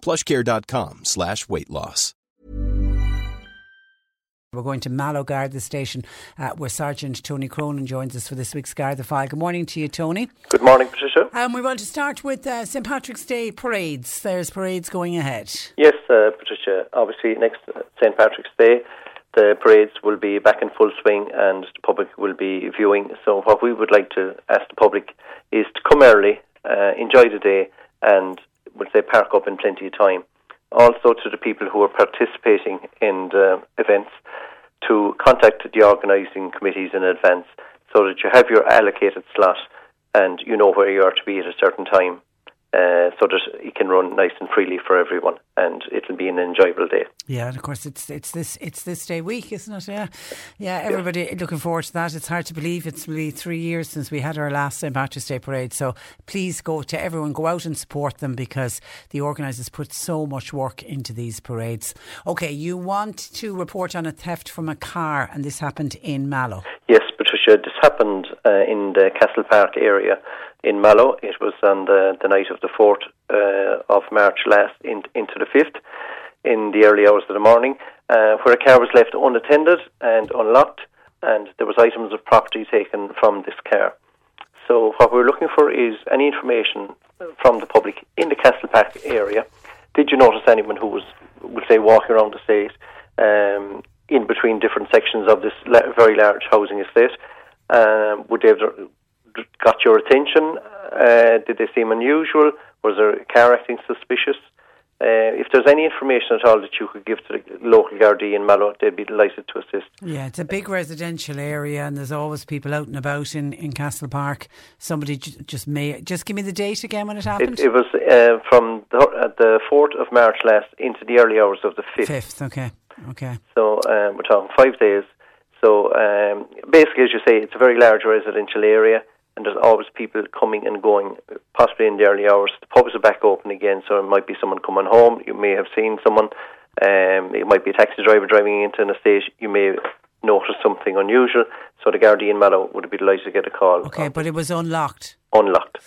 plushcare.com slash weight loss. We're going to Mallow Garda Station uh, where Sergeant Tony Cronin joins us for this week's Garda File. Good morning to you, Tony. Good morning, Patricia. Um, we want to start with uh, St Patrick's Day parades. There's parades going ahead. Yes, uh, Patricia. Obviously, next uh, St Patrick's Day, the parades will be back in full swing and the public will be viewing. So, what we would like to ask the public is to come early, uh, enjoy the day, and we'll say park up in plenty of time. Also, to the people who are participating in the events, to contact the organising committees in advance so that you have your allocated slot and you know where you are to be at a certain time. Uh, so that it can run nice and freely for everyone, and it'll be an enjoyable day. Yeah, and of course it's it's this it's this day week, isn't it? Yeah, yeah. Everybody yeah. looking forward to that. It's hard to believe it's really three years since we had our last St Patrick's Day parade. So please go to everyone, go out and support them because the organisers put so much work into these parades. Okay, you want to report on a theft from a car, and this happened in Mallow. Patricia. This happened uh, in the Castle Park area in Mallow. It was on the, the night of the 4th uh, of March last in, into the 5th in the early hours of the morning, uh, where a car was left unattended and unlocked, and there was items of property taken from this car. So what we're looking for is any information from the public in the Castle Park area. Did you notice anyone who was, we'll say, walking around the estate um, in between different sections of this very large housing estate? Um, would they have got your attention? Uh, did they seem unusual? Was there a car acting suspicious? Uh, if there's any information at all that you could give to the local Gardaí in Mallow, they'd be delighted to assist. Yeah, it's a big residential area, and there's always people out and about in, in Castle Park. Somebody j- just may just give me the date again when it happened. It, it was uh, from the, uh, the fourth of March last into the early hours of the fifth. Fifth, okay, okay. So um, we're talking five days. So um, basically, as you say, it's a very large residential area and there's always people coming and going, possibly in the early hours. The pubs are back open again, so it might be someone coming home. You may have seen someone. Um, it might be a taxi driver driving into an estate. You may notice something unusual. So the Gardaí in Mallow would be delighted to get a call. Okay, but it was unlocked. Unlocked.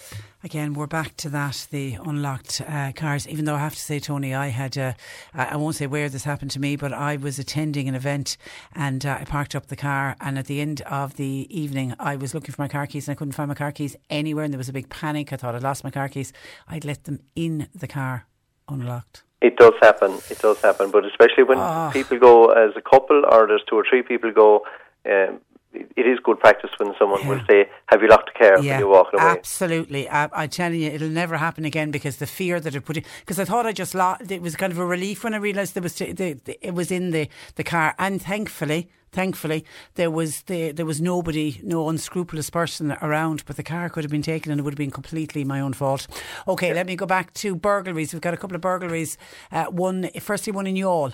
Again, we're back to that, the unlocked uh, cars. Even though I have to say, Tony, I had, uh, I won't say where this happened to me, but I was attending an event and uh, I parked up the car. And at the end of the evening, I was looking for my car keys and I couldn't find my car keys anywhere. And there was a big panic. I thought I'd lost my car keys. I'd let them in the car unlocked. It does happen. It does happen. But especially when Oh. people go as a couple or there's two or three people go, um, it is good practice when someone will say, Have you locked the car when you're walking away? Absolutely. I, I tell you, it'll never happen again because the fear that it put in. Because I thought I just lost. It was kind of a relief when I realised there was the, the, it was in the, the car, and thankfully, thankfully, there was the, there was nobody, no unscrupulous person around. But the car could have been taken, and it would have been completely my own fault. Okay, let me go back to burglaries. We've got a couple of burglaries. Uh, one, firstly, one in Youghal.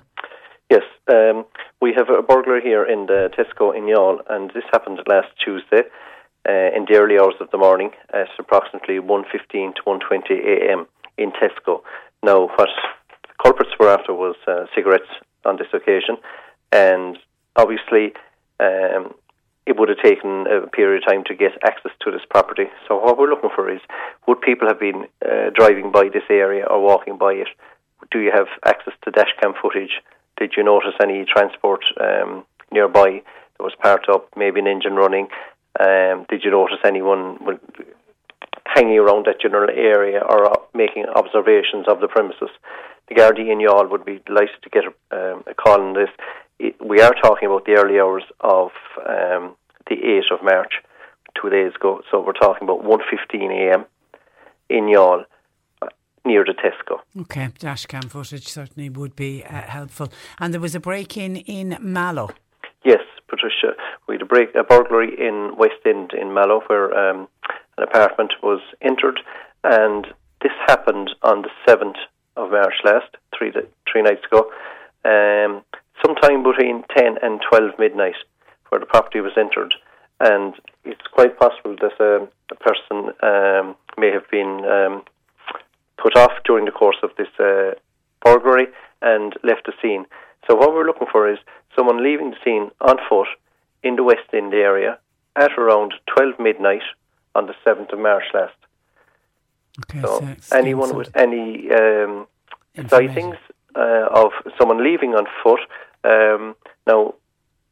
Yes, um, we have a burglar here in the Tesco in Youghal, and this happened last Tuesday uh, in the early hours of the morning at approximately 1.15 to 1.20 a.m. in Tesco. Now, what the culprits were after was uh, cigarettes on this occasion, and obviously um, it would have taken a period of time to get access to this property. So what we're looking for is, would people have been uh, driving by this area or walking by it? Do you have access to dashcam footage? Did you notice any transport um, nearby that was parked up, maybe an engine running? Um, did you notice anyone hanging around that general area or uh, making observations of the premises? the Gardaí in Youghal would be delighted to get a, um, a call on this. It, we are talking about the early hours of um, the 8th of March, two days ago. So we're talking about 1.15 a.m. in Youghal uh, near the Tesco. Okay, dashcam footage certainly would be uh, helpful. And there was a break in in Mallow. Yes, Patricia. We had a break, a burglary in West End in Mallow, where um, an apartment was entered, and this happened on the seventh of March last, three three nights ago, um, sometime between ten and twelve midnight, where the property was entered, and it's quite possible that um, a person um, may have been um, put off during the course of this uh, burglary and left the scene. So what we're looking for is someone leaving the scene on foot in the West End area at around 12 midnight on the 7th of March last. Okay, So so anyone with any um, sightings uh, of someone leaving on foot, um, now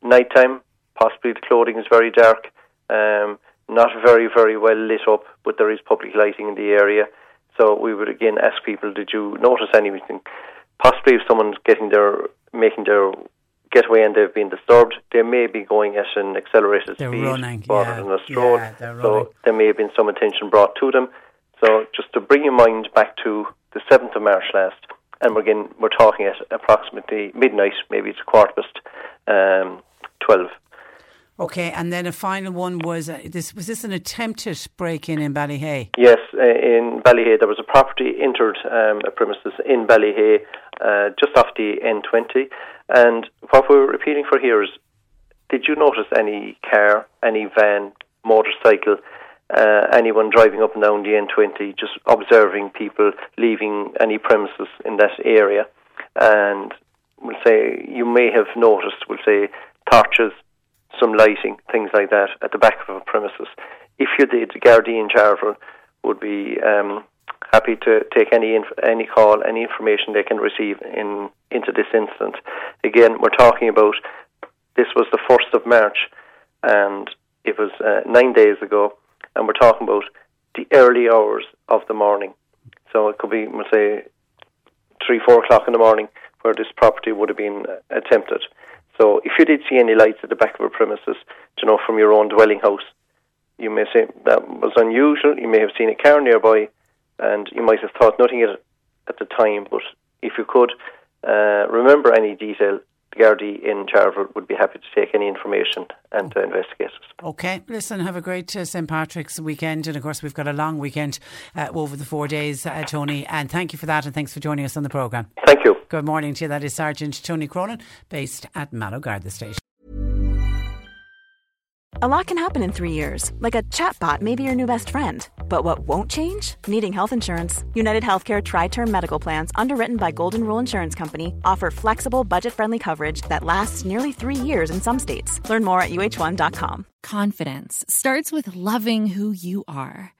nighttime, possibly the clothing is very dark, um, not very, very well lit up, but there is public lighting in the area. So we would again ask people, did you notice anything? Possibly if someone's getting their, making their getaway and they've been disturbed, they may be going at an accelerated They're speed running, rather yeah, than a stroll. yeah, so there may have been some attention brought to them. So just to bring your mind back to the 7th of March last, and again, we're talking at approximately midnight, maybe it's quarter past um, 12. Okay, and then a final one was uh, this. Was this an attempted break in Ballyhay? Yes, uh, in Ballyhay there was a property entered um, a premises in Ballyhay, uh, just off the N20. And what we're repeating for here is, did you notice any car, any van, motorcycle, uh, anyone driving up and down the N20, just observing people leaving any premises in that area? And we'll say you may have noticed, we'll say torches, some lighting, things like that, at the back of a premises. If you did, Gardaí Charleville would be um, happy to take any inf- any call, any information they can receive in into this incident. Again, we're talking about this was the first of March, and it was uh, nine days ago, and we're talking about the early hours of the morning. So it could be, we'll say, three, four o'clock in the morning, where this property would have been uh, attempted. So if you did see any lights at the back of a premises, you know, from your own dwelling house, you may say that was unusual. You may have seen a car nearby, and you might have thought nothing at, at the time. But if you could uh, remember any detail, the Gardaí in Charleville would be happy to take any information and uh, investigate it. Okay, listen, have a great uh, St Patrick's weekend, and of course we've got a long weekend uh, over the four days, uh, Tony. And thank you for that, and thanks for joining us on the programme. Thank you. Good morning to you. That is Sergeant Tony Cronin, based at Mallow Garda Station. A lot can happen in three years, like a chatbot may be your new best friend. But what won't change? Needing health insurance. United Healthcare TriTerm Medical Plans, underwritten by Golden Rule Insurance Company, offer flexible, budget friendly coverage that lasts nearly three years in some states. Learn more at uh1.com. Confidence starts with loving who you are.